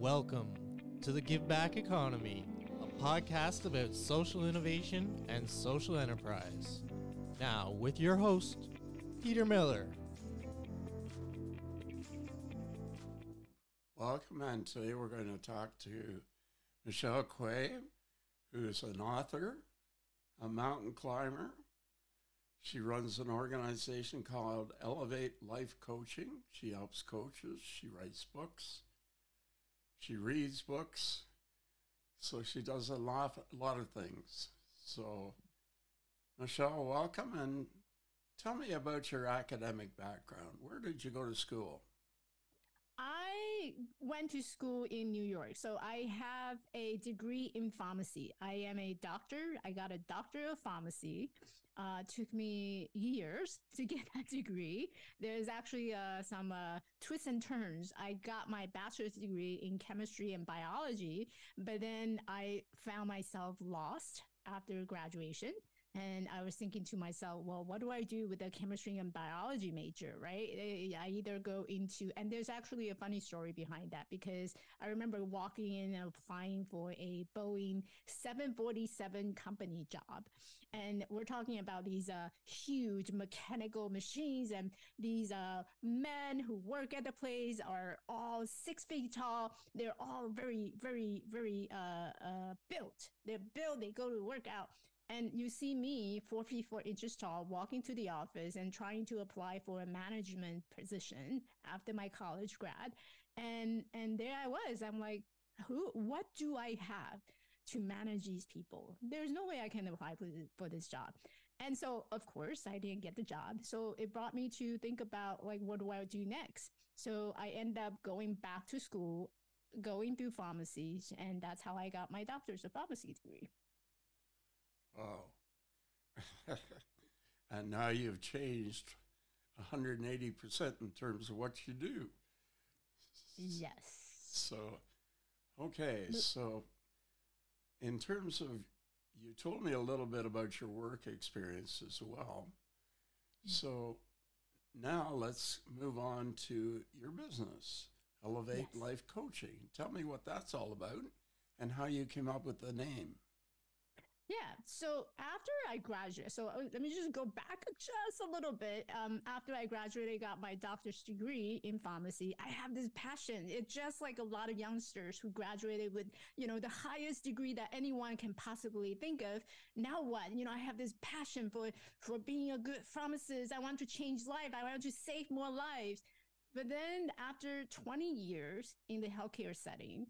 Welcome to the Give Back Economy, a podcast about social innovation and social enterprise. Now, with your host, Peter Miller. Welcome, and today we're going to talk to Michelle Quay, who is an author, a mountain climber. She runs an organization called Elevate Life Coaching. She helps coaches, she writes books, she reads books. So she does a lot, a lot of things. So, Michelle, welcome and tell me about your academic background. Where did you go to school? Went to school in New York. So I have a degree in pharmacy. I am a doctor. I got a doctor of pharmacy. Uh, took me years to get that degree. There's actually uh, some uh, twists and turns. I got my bachelor's degree in chemistry and biology, but then I found myself lost after graduation. And I was thinking to myself, well, what do I do with a chemistry and biology major, right? Eh, I either go into, and there's actually a funny story behind that because I remember walking in and applying for a Boeing 747 company job. And we're talking about these uh, huge mechanical machines, and these uh, men who work at the place are all six feet tall. They're all very, very, very uh, uh built. They're built, they go to work out and you see me, four feet four inches tall, walking to the office and trying to apply for a management position after my college grad. And and there I was. I'm like, who? What do I have to manage these people? There's no way I can apply for, for this job. And so, of course, I didn't get the job. So it brought me to think about like, what do I do next? So I end up going back to school, going through pharmacies, and that's how I got my doctor's of pharmacy degree. Oh. and now you've changed 180% in terms of what you do. Yes. So, okay. So, in terms of, you told me a little bit about your work experience as well. Mm. So, now let's move on to your business, Elevate yes. Life Coaching. Tell me what that's all about and how you came up with the name. Yeah. So after I graduated, so uh, let me just go back just a little bit. Um, after I graduated, got my doctor's degree in pharmacy. I have this passion. It's just like a lot of youngsters who graduated with, you know, the highest degree that anyone can possibly think of. Now what? You know, I have this passion for for being a good pharmacist. I want to change life. I want to save more lives. But then after 20 years in the healthcare setting,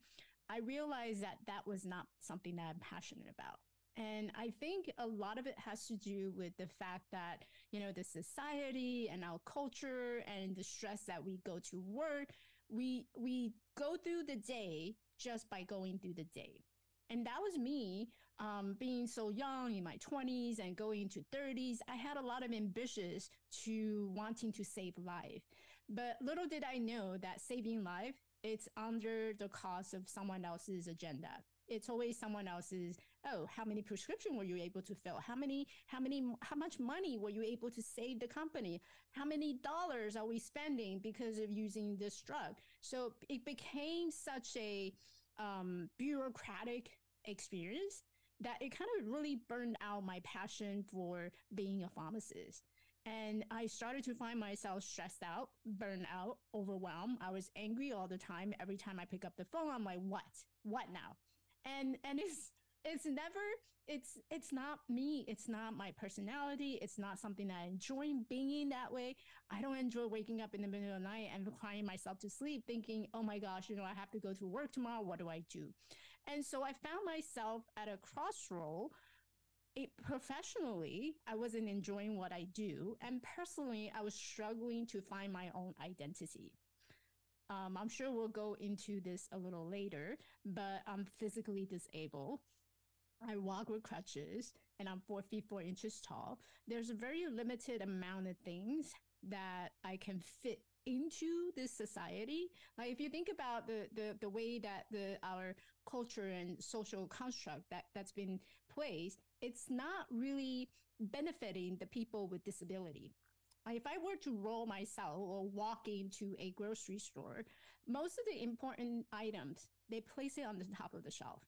I realized that that was not something that I'm passionate about. And I think a lot of it has to do with the fact that, you know, the society and our culture and the stress that we go to work, we we go through the day just by going through the day. And that was me um, being so young in my 20s and going into 30s. I had a lot of ambitions to wanting to save life. But little did I know that saving life, it's under the cost of someone else's agenda it's always someone else's oh how many prescription were you able to fill how many how many how much money were you able to save the company how many dollars are we spending because of using this drug so it became such a um, bureaucratic experience that it kind of really burned out my passion for being a pharmacist and I started to find myself stressed out, burned out, overwhelmed. I was angry all the time. Every time I pick up the phone, I'm like, what? What now? and and it's it's never it's it's not me. It's not my personality. It's not something that i enjoy being that way. I don't enjoy waking up in the middle of the night and crying myself to sleep thinking oh my gosh you know i have to go to work tomorrow. What do i do? And so i found myself at a crossroad. It, professionally i wasn't enjoying what i do. And personally i was struggling to find my own identity. Um, I'm sure we'll go into this a little later, but I'm physically disabled. I walk with crutches and I'm four feet four inches tall. There's a very limited amount of things that I can fit into this society. Like if you think about the the, the way that the our culture and social construct that that's been placed, it's not really benefiting the people with disability if I were to roll myself or walk into a grocery store, most of the important items they place it on the top of the shelf,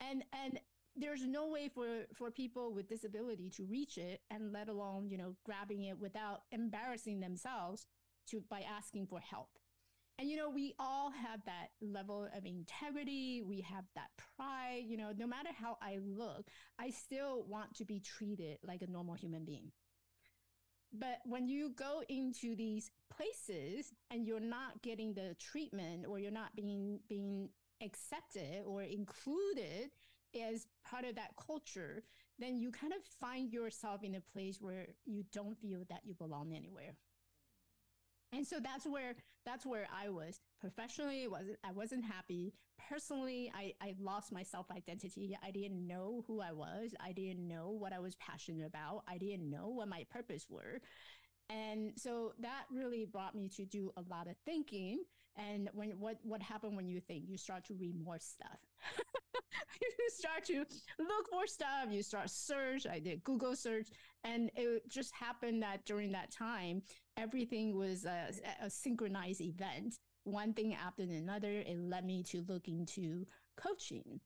and and there's no way for for people with disability to reach it, and let alone you know grabbing it without embarrassing themselves to by asking for help. And you know, we all have that level of integrity. We have that pride. You know, no matter how I look, I still want to be treated like a normal human being. But when you go into these places and you're not getting the treatment or you're not being being accepted or included as part of that culture, then you kind of find yourself in a place where you don't feel that you belong anywhere. And so that's where that's where I was professionally. wasn't I wasn't happy personally. I I lost my self identity. I didn't know who I was. I didn't know what I was passionate about. I didn't know what my purpose were. And so that really brought me to do a lot of thinking. And when what what happened when you think you start to read more stuff. you start to look for stuff, you start search. I did Google search and it just happened that during that time everything was a, a synchronized event. One thing after another, it led me to look into coaching.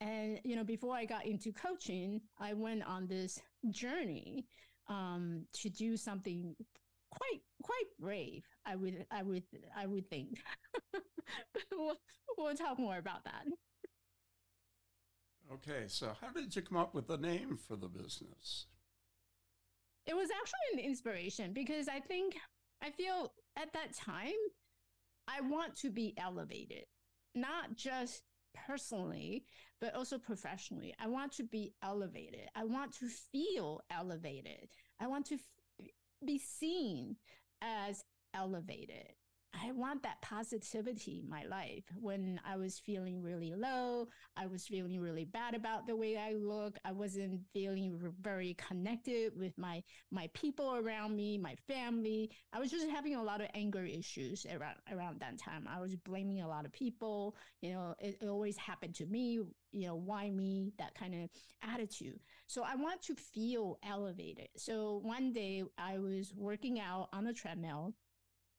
And you know, before I got into coaching, I went on this journey um, to do something quite quite brave. I would I would I would think. we'll, we'll talk more about that. Okay, so how did you come up with the name for the business? It was actually an inspiration because I think I feel at that time I want to be elevated, not just personally, but also professionally. I want to be elevated. I want to feel elevated. I want to f- be seen as elevated. I want that positivity in my life. When I was feeling really low, I was feeling really bad about the way I look. I wasn't feeling very connected with my my people around me, my family. I was just having a lot of anger issues around around that time. I was blaming a lot of people. You know, it, it always happened to me. You know, why me? That kind of attitude. So I want to feel elevated. So one day I was working out on a treadmill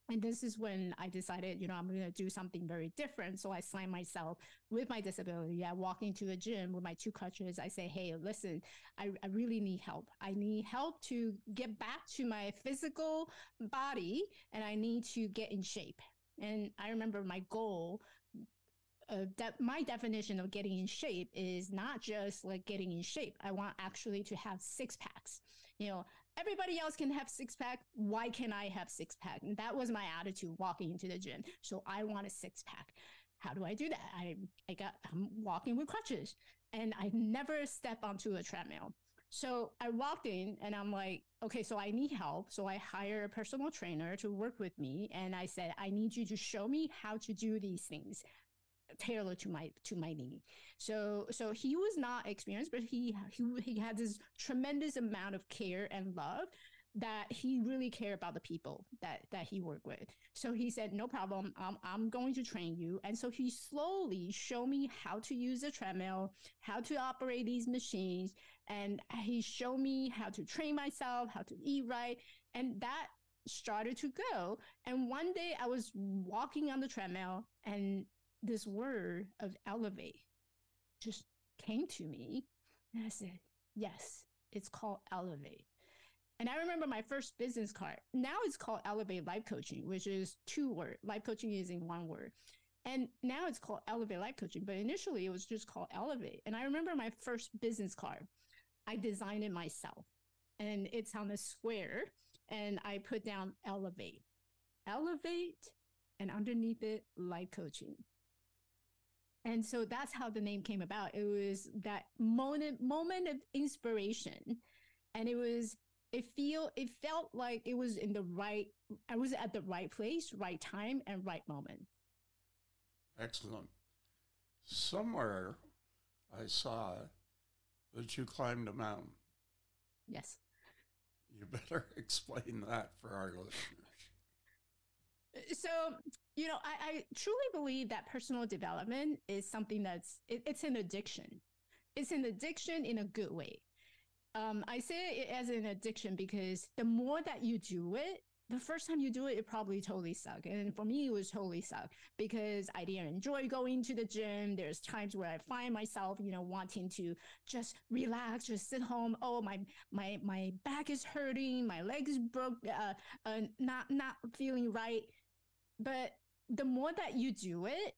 and this is when I decided, you know, I'm going to do something very different. So I signed myself with my disability. I walk into the gym with my two crutches. I say, hey, listen, I, I really need help. I need help to get back to my physical body and I need to get in shape. And I remember my goal uh, de- my definition of getting in shape is not just like getting in shape. I want actually to have six packs. You know, everybody else can have six pack. Why can't I have six pack? And that was my attitude walking into the gym. So I want a six pack. How do I do that? I, I got, I'm walking with crutches and I never step onto a treadmill. So I walked in and I'm like, okay, so I need help. So I hire a personal trainer to work with me. And I said, I need you to show me how to do these things tailored to my to my need. So so he was not experienced, but he he he had this tremendous amount of care and love that he really cared about the people that that he worked with. So he said, "No problem. Um, I'm going to train you." And so he slowly showed me how to use a treadmill, how to operate these machines, and he showed me how to train myself, how to eat right, and that started to go. And one day I was walking on the treadmill and this word of elevate just came to me. And I said, yes, it's called elevate. And I remember my first business card. Now it's called Elevate Life Coaching, which is two word. Life coaching is in one word. And now it's called Elevate Life Coaching, but initially it was just called Elevate. And I remember my first business card. I designed it myself and it's on a square and I put down Elevate. Elevate and underneath it, life coaching. And so that's how the name came about. It was that moment moment of inspiration. And it was it feel it felt like it was in the right I was at the right place, right time, and right moment. Excellent. Somewhere I saw that you climbed a mountain. Yes. You better explain that for our listeners. So you know, I, I truly believe that personal development is something that's it, it's an addiction. It's an addiction in a good way. um, I say it as an addiction because the more that you do it, the first time you do it, it probably totally sucked. And for me, it was totally sucked because I didn't enjoy going to the gym. There's times where I find myself, you know, wanting to just relax, just sit home. Oh, my my my back is hurting, my legs broke, uh, uh, not not feeling right. But the more that you do it,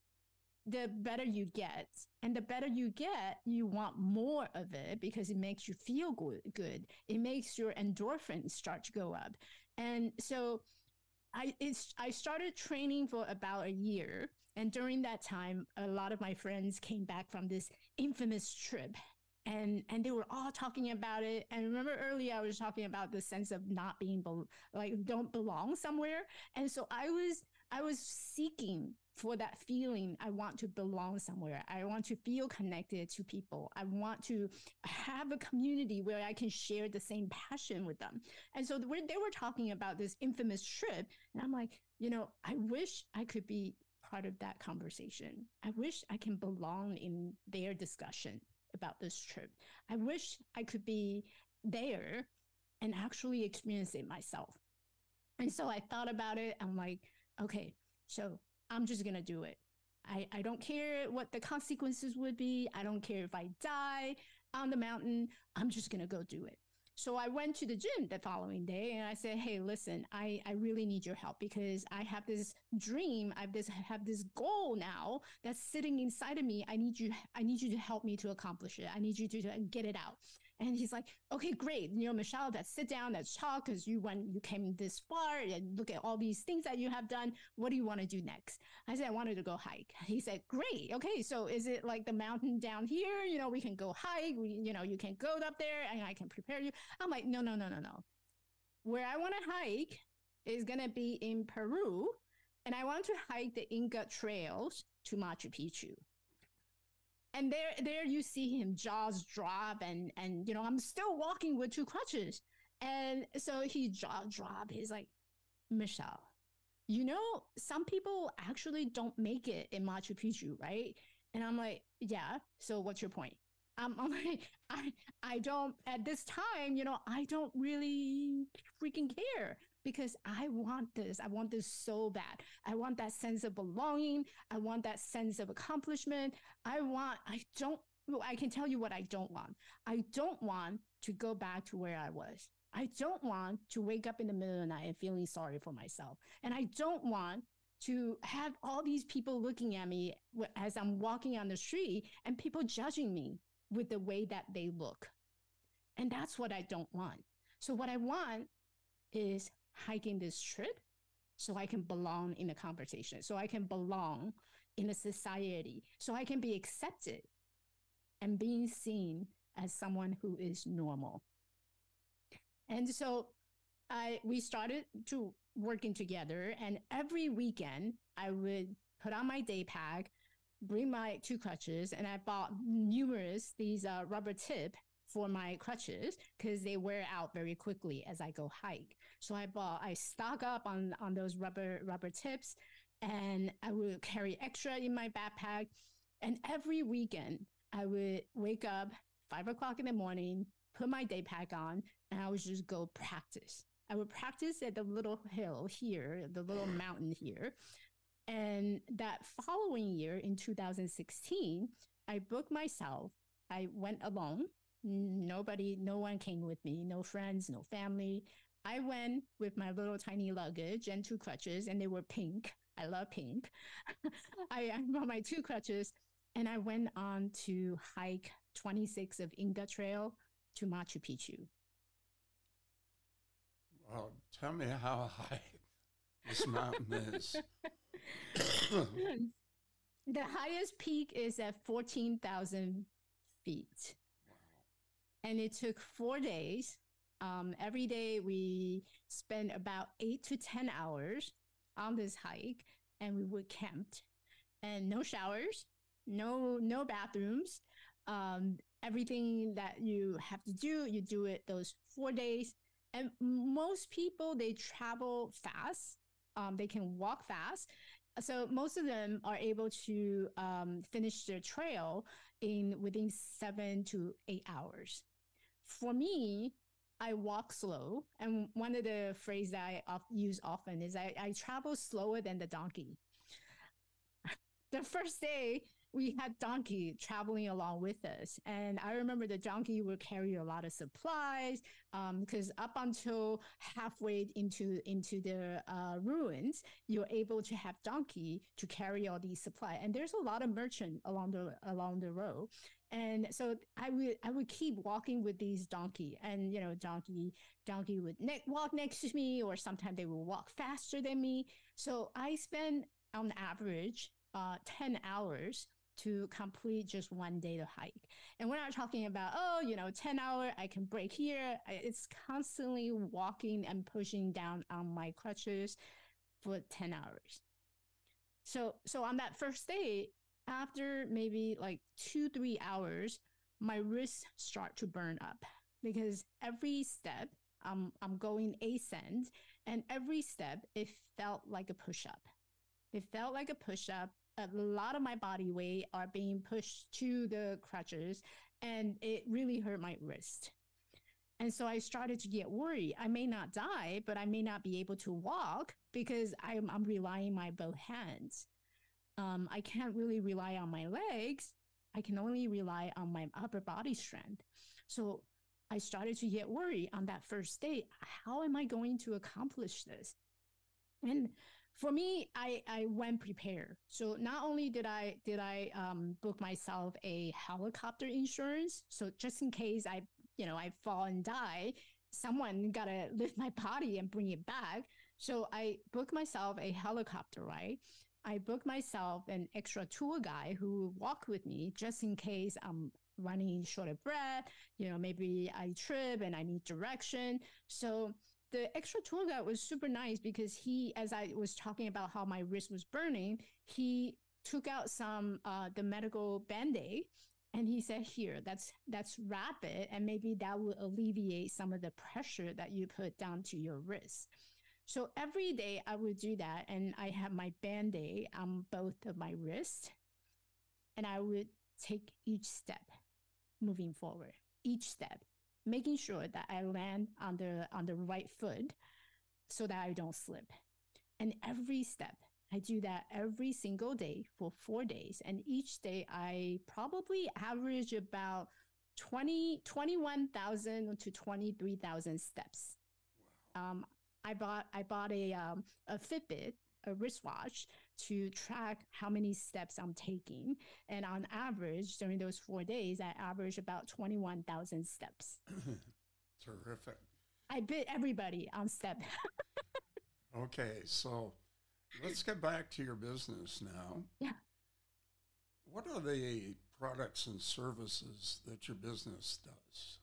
the better you get. And the better you get, you want more of it because it makes you feel good. good. It makes your endorphins start to go up. And so I it's I started training for about a year. And during that time, a lot of my friends came back from this infamous trip and and they were all talking about it and remember earlier i was talking about the sense of not being be- like don't belong somewhere and so i was i was seeking for that feeling I want to belong somewhere. I want to feel connected to people. I want to have a community where I can share the same passion with them. And so they were talking about this infamous trip. And I'm like, you know, I wish I could be part of that conversation. I wish I can belong in their discussion about this trip. I wish I could be there and actually experience it myself. And so I thought about it. I'm like, okay, so I'm just going to do it. I, I don't care what the consequences would be. I don't care if I die on the mountain. I'm just going to go do it. So I went to the gym the following day and I said, Hey, listen, I, I really need your help because I have this dream. I have this, have this goal now that's sitting inside of me. I need you, I need you to help me to accomplish it. I need you to, to get it out. And he's like, okay, great. You know, Michelle, let's sit down, let's talk because you went, you came this far and look at all these things that you have done. What do you want to do next? I said, I wanted to go hike. He said, great. Okay. So is it like the mountain down here? You know, we can go hike. We, you know, you can go up there and I can prepare you. I'm like, no, no, no, no, no. Where I want to hike is going to be in Peru. And I want to hike the Inca trails to Machu Picchu and there there you see him jaws drop and and you know i'm still walking with two crutches. And so he jaw drop. He's like michelle you know some people actually don't make it in machu picchu right? And i'm like yeah so what's your point I'm, I'm like i i don't at this time you know i don't really freaking care because I want this. I want this so bad. I want that sense of belonging. I want that sense of accomplishment. I want, I don't, I can tell you what I don't want. I don't want to go back to where I was. I don't want to wake up in the middle of the night and feeling sorry for myself. And I don't want to have all these people looking at me as I'm walking on the street and people judging me with the way that they look. And that's what I don't want. So what I want is hiking this trip so I can belong in a conversation, so I can belong in a society, so I can be accepted and being seen as someone who is normal. And so I we started to working together and every weekend I would put on my day pack, bring my two crutches, and I bought numerous these uh, rubber tip for my crutches because they wear out very quickly as I go hike. So I bought, I stock up on, on those rubber, rubber tips and I would carry extra in my backpack. And every weekend I would wake up five o'clock in the morning, put my day pack on, and I would just go practice. I would practice at the little hill here, the little mountain here. And that following year in 2016, I booked myself. I went alone Nobody, no one came with me, no friends, no family. I went with my little tiny luggage and two crutches, and they were pink. I love pink. I, I brought my two crutches, and I went on to hike 26 of Inca Trail to Machu Picchu. Well, tell me how high this mountain is. the highest peak is at 14,000 feet and it took four days. Um, every day we spent about eight to 10 hours on this hike and we were camped and no showers, no, no bathrooms. Um, everything that you have to do, you do it those four days. And most people, they travel fast. Um, they can walk fast. So most of them are able to um, finish their trail in within seven to eight hours for me, I walk slow. And one of the phrases that I use often is I, I travel slower than the donkey. the first day, we had donkey traveling along with us. And i remember the donkey would carry a lot of supplies because um, up until halfway into into the uh, ruins you're able to have donkey to carry all these supply. And there's a lot of merchant along the along the road. And so I would I would keep walking with these donkey, and you know, donkey donkey would ne- walk next to me, or sometimes they would walk faster than me. So I spend on average uh, ten hours to complete just one day to hike. And we're not talking about, oh, you know, 10 hour, I can break here. It's constantly walking and pushing down on my crutches for 10 hours. So, so on that first day, after maybe like two, three hours, my wrists start to burn up because every step I'm, I'm going ascend and every step, it felt like a push up. It felt like a push up a lot of my body weight are being pushed to the crutches and it really hurt my wrist. And so I started to get worried. I may not die, but I may not be able to walk because I'm, I'm relying my both hands. Um, I can't really rely on my legs. I can only rely on my upper body strength. So I started to get worried on that first day. How am I going to accomplish this? And for me, I, I went prepared. So not only did I did I um, book myself a helicopter insurance, so just in case I you know I fall and die, someone gotta lift my body and bring it back. So I booked myself a helicopter right. I booked myself an extra tour guy who walk with me just in case I'm running short of breath. You know, maybe I trip and I need direction. So the extra tour was super nice because he, as I was talking about how my wrist was burning, he took out some uh, the medical band-aid and he said here that's that's rapid and maybe that will alleviate some of the pressure that you put down to your wrist. So every day i would do that and i have my band-aid on both of my wrists and i would take each step moving forward each step making sure that I land on the on the right foot so that I don't slip. And every step, I do that every single day for four days. And each day I probably average about 20, 21,000 to 23,000 steps. Wow. Um, I bought, I bought a, um, a Fitbit, a wristwatch to track how many steps I'm taking. And on average, during those four days, I average about 21,000 steps. Terrific. I bit everybody on step. okay, so let's get back to your business now. Yeah. What are the products and services that your business does?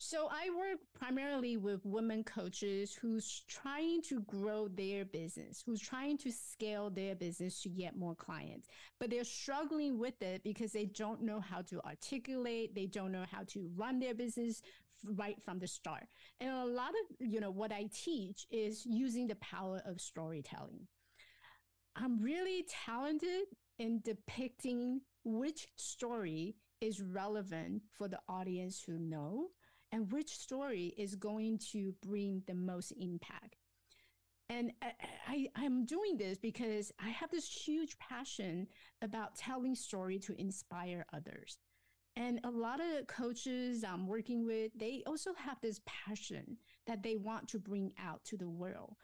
So I work primarily with women coaches who's trying to grow their business, who's trying to scale their business to get more clients, but they're struggling with it because they don't know how to articulate, they don't know how to run their business right from the start. And a lot of, you know, what I teach is using the power of storytelling. I'm really talented in depicting which story is relevant for the audience who know and which story is going to bring the most impact. And I, I, am doing this because I have this huge passion about telling story to inspire others. And a lot of coaches I'm working with, they also have this passion that they want to bring out to the world.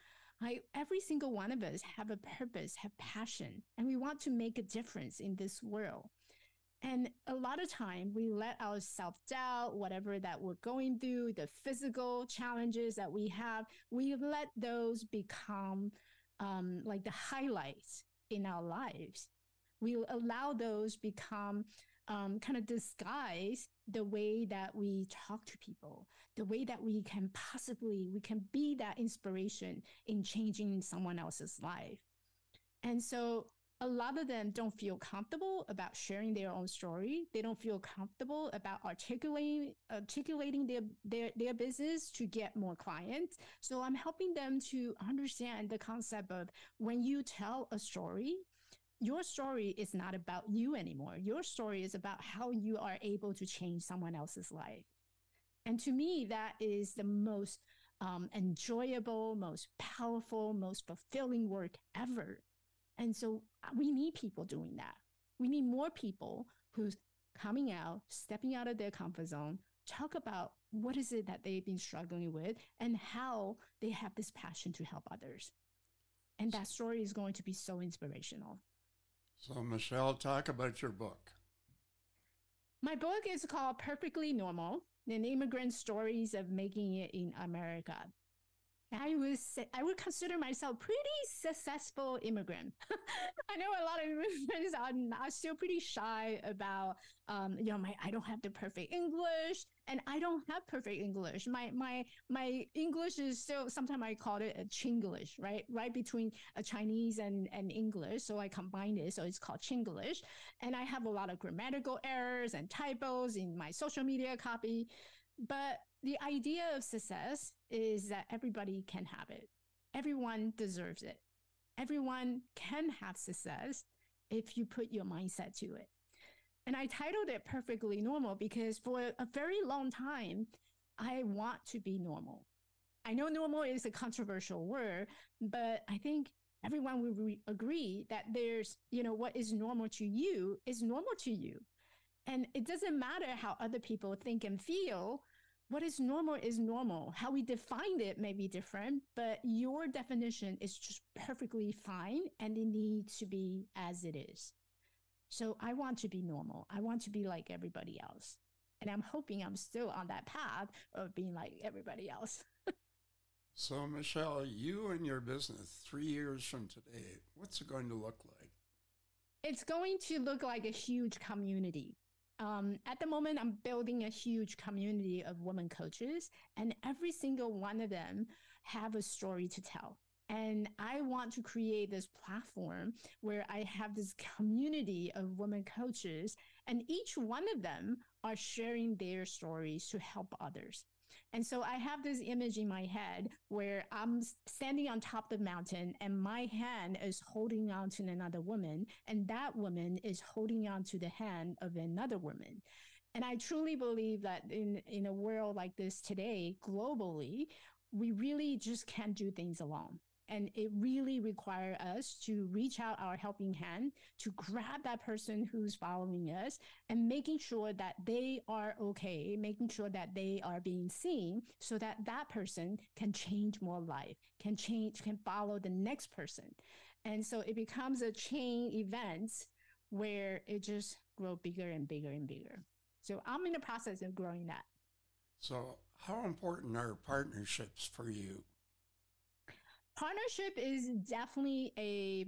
I, every single one of us have a purpose, have passion, and we want to make a difference in this world. And a lot of time we let our self doubt, whatever that we're going through, the physical challenges that we have, we let those become um, like the highlights in our lives. We allow those become um, kind of disguise the way that we talk to people, the way that we can possibly we can be that inspiration in changing someone else's life. And so a lot of them don't feel comfortable about sharing their own story. They don't feel comfortable about articulating articulating their their their business to get more clients. So I'm helping them to understand the concept of when you tell a story, your story is not about you anymore. Your story is about how you are able to change someone else's life. And to me, that is the most um, enjoyable, most powerful, most fulfilling work ever. And so we need people doing that. We need more people who's coming out, stepping out of their comfort zone, talk about what is it that they've been struggling with and how they have this passion to help others. And that story is going to be so inspirational. So, Michelle, talk about your book. My book is called Perfectly Normal An Immigrant Stories of Making It in America. I was I would consider myself pretty successful immigrant. I know a lot of immigrants are, are still pretty shy about um, you know my I don't have the perfect English and I don't have perfect English. My my my English is still sometimes I call it a Chinglish, right? Right between a Chinese and, and English. So I combine it. So it's called Chinglish. And I have a lot of grammatical errors and typos in my social media copy. But the idea of success is that everybody can have it. Everyone deserves it. Everyone can have success if you put your mindset to it. And I titled it Perfectly Normal because for a very long time, I want to be normal. I know normal is a controversial word, but I think everyone will re- agree that there's, you know, what is normal to you is normal to you. And it doesn't matter how other people think and feel what is normal is normal. How we define it may be different, but your definition is just perfectly fine and it needs to be as it is. So I want to be normal. I want to be like everybody else. And I'm hoping I'm still on that path of being like everybody else. so, Michelle, you and your business three years from today, what's it going to look like? It's going to look like a huge community um, at the moment, I'm building a huge community of women coaches, and every single one of them have a story to tell. And I want to create this platform where I have this community of women coaches, and each one of them are sharing their stories to help others. And so I have this image in my head where I'm standing on top of the mountain and my hand is holding on to another woman and that woman is holding on to the hand of another woman. And I truly believe that in, in a world like this today, globally, we really just can't do things alone. And it really requires us to reach out our helping hand to grab that person who's following us and making sure that they are okay, making sure that they are being seen so that that person can change more life, can change, can follow the next person. And so it becomes a chain event where it just grow bigger and bigger and bigger. So I'm in the process of growing that. So how important are partnerships for you? Partnership is definitely a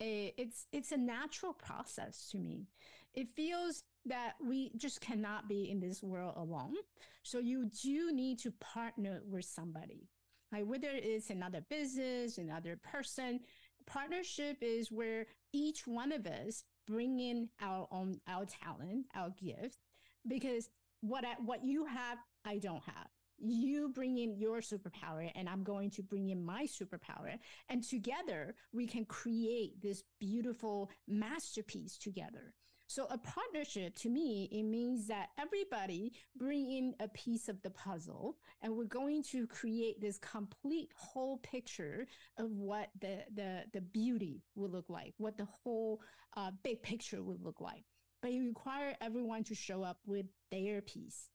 a it's it's a natural process to me. It feels that we just cannot be in this world alone. So you do need to partner with somebody. Like whether it's another business, another person, partnership is where each one of us bring in our own our talent, our gift, because what I, what you have, I don't have you bring in your superpower and I'm going to bring in my superpower. And together we can create this beautiful masterpiece together. So a partnership to me, it means that everybody bring in a piece of the puzzle and we're going to create this complete whole picture of what the, the, the beauty will look like, what the whole uh, big picture would look like. But you require everyone to show up with their piece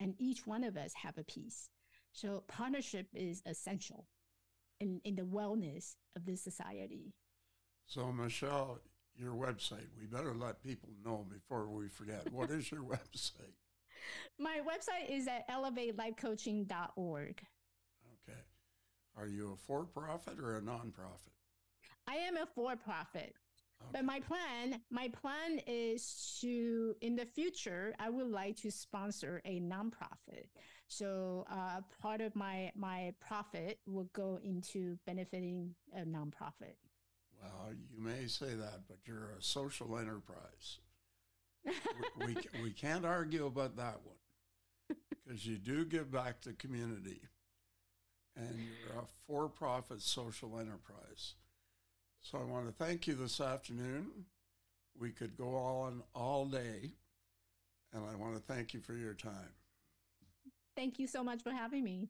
and each one of us have a piece. So partnership is essential in, in the wellness of this society. So Michelle, your website, we better let people know before we forget. what is your website? My website is at elevatelifecoaching.org. Okay. Are you a for-profit or a nonprofit? I am a for-profit. Okay. But my plan, my plan is to, in the future, I would like to sponsor a nonprofit. So uh, part of my my profit will go into benefiting a nonprofit. Well, you may say that, but you're a social enterprise. we, we, we can't argue about that one because you do give back to community and you're a for-profit social enterprise. So I want to thank you this afternoon. We could go on all day, and I want to thank you for your time. Thank you so much for having me.